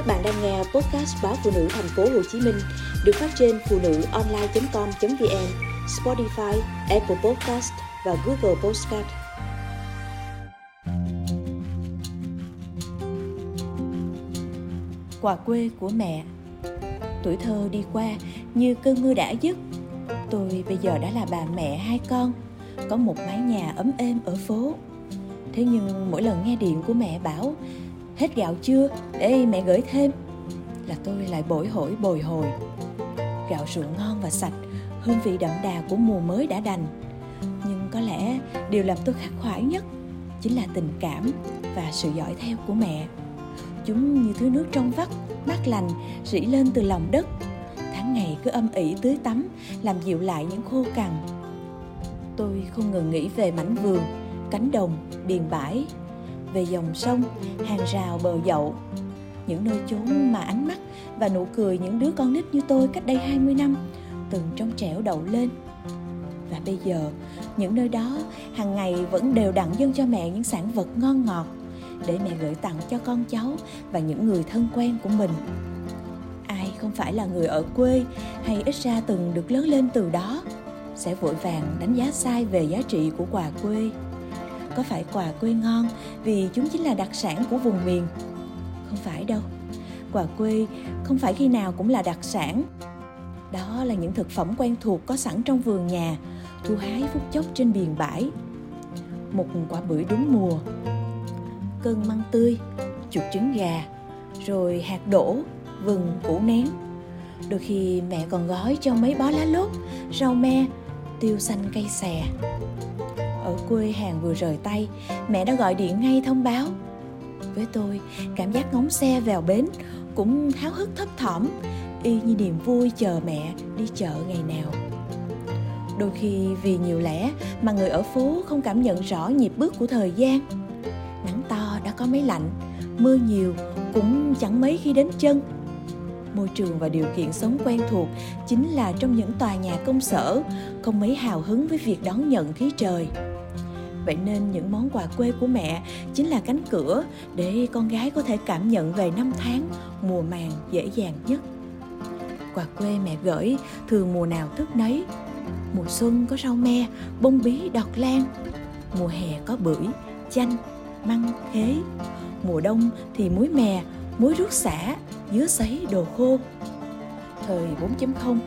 Các bạn đang nghe podcast báo phụ nữ thành phố Hồ Chí Minh được phát trên phụ nữ online.com.vn, Spotify, Apple Podcast và Google Podcast. Quà quê của mẹ. Tuổi thơ đi qua như cơn mưa đã dứt. Tôi bây giờ đã là bà mẹ hai con Có một mái nhà ấm êm ở phố. Thế nhưng mỗi lần nghe điện của mẹ bảo Hết gạo chưa? Để mẹ gửi thêm. Là tôi lại bổi hổi bồi hồi. Gạo ruộng ngon và sạch Hương vị đậm đà của mùa mới đã đành. Nhưng có lẽ điều làm tôi khắc khoải nhất Chính là tình cảm và sự dõi theo của mẹ. Chúng như thứ nước trong vắt, mát lành, rỉ lên từ lòng đất. Tháng ngày cứ âm ỉ tưới tắm Làm dịu lại những khô cằn. Tôi không ngừng nghĩ về mảnh vườn cánh đồng, điền bãi, về dòng sông, hàng rào bờ dậu, những nơi chốn mà ánh mắt và nụ cười những đứa con nít như tôi cách đây 20 năm từng trong trẻo đậu lên. Và bây giờ, những nơi đó hàng ngày vẫn đều đặn dâng cho mẹ những sản vật ngon ngọt để mẹ gửi tặng cho con cháu và những người thân quen của mình. Ai không phải là người ở quê hay ít ra từng được lớn lên từ đó sẽ vội vàng đánh giá sai về giá trị của quà quê có phải quà quê ngon vì chúng chính là đặc sản của vùng miền? Không phải đâu. Quà quê không phải khi nào cũng là đặc sản. Đó là những thực phẩm quen thuộc có sẵn trong vườn nhà, thu hái phút chốc trên biển bãi. Một quả bưởi đúng mùa, cơn măng tươi, chuột trứng gà, rồi hạt đổ, vừng, củ nén đôi khi mẹ còn gói cho mấy bó lá lốt, rau me, tiêu xanh cây xè ở quê hàng vừa rời tay, mẹ đã gọi điện ngay thông báo. Với tôi, cảm giác ngóng xe vào bến cũng háo hức thấp thỏm, y như niềm vui chờ mẹ đi chợ ngày nào. Đôi khi vì nhiều lẽ mà người ở phố không cảm nhận rõ nhịp bước của thời gian. Nắng to đã có mấy lạnh, mưa nhiều cũng chẳng mấy khi đến chân. Môi trường và điều kiện sống quen thuộc chính là trong những tòa nhà công sở, không mấy hào hứng với việc đón nhận khí trời vậy nên những món quà quê của mẹ chính là cánh cửa để con gái có thể cảm nhận về năm tháng mùa màng dễ dàng nhất. Quà quê mẹ gửi thường mùa nào thức nấy. Mùa xuân có rau me, bông bí, đọt lan. Mùa hè có bưởi, chanh, măng, khế. Mùa đông thì muối mè, muối rút xả, dứa sấy, đồ khô. Thời 4.0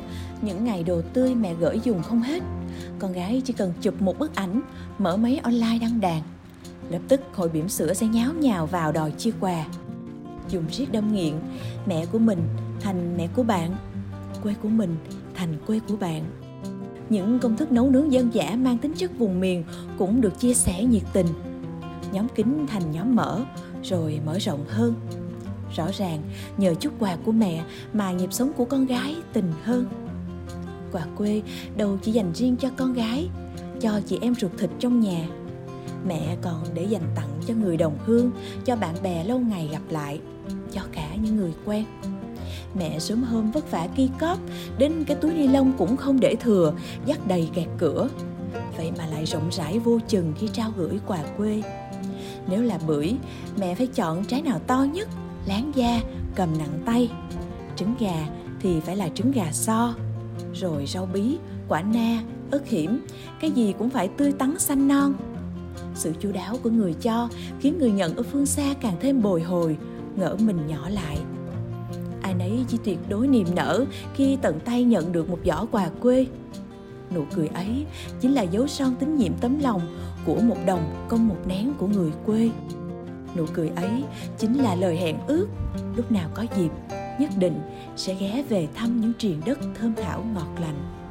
những ngày đồ tươi mẹ gửi dùng không hết con gái chỉ cần chụp một bức ảnh, mở máy online đăng đàn. Lập tức hội bỉm sữa sẽ nháo nhào vào đòi chia quà. Dùng riết đâm nghiện, mẹ của mình thành mẹ của bạn, quê của mình thành quê của bạn. Những công thức nấu nướng dân dã mang tính chất vùng miền cũng được chia sẻ nhiệt tình. Nhóm kính thành nhóm mở, rồi mở rộng hơn. Rõ ràng, nhờ chút quà của mẹ mà nhịp sống của con gái tình hơn quà quê đâu chỉ dành riêng cho con gái, cho chị em ruột thịt trong nhà. Mẹ còn để dành tặng cho người đồng hương, cho bạn bè lâu ngày gặp lại, cho cả những người quen. Mẹ sớm hôm vất vả ki cóp, đến cái túi ni lông cũng không để thừa, dắt đầy kẹt cửa. Vậy mà lại rộng rãi vô chừng khi trao gửi quà quê. Nếu là bưởi, mẹ phải chọn trái nào to nhất, láng da, cầm nặng tay. Trứng gà thì phải là trứng gà so rồi rau bí, quả na, ớt hiểm. Cái gì cũng phải tươi tắn, xanh non. Sự chu đáo của người cho khiến người nhận ở phương xa càng thêm bồi hồi, ngỡ mình nhỏ lại. Ai nấy chỉ tuyệt đối niềm nở khi tận tay nhận được một giỏ quà quê. Nụ cười ấy chính là dấu son tín nhiệm tấm lòng của một đồng công một nén của người quê. Nụ cười ấy chính là lời hẹn ước, lúc nào có dịp nhất định sẽ ghé về thăm những triền đất thơm thảo ngọt lành.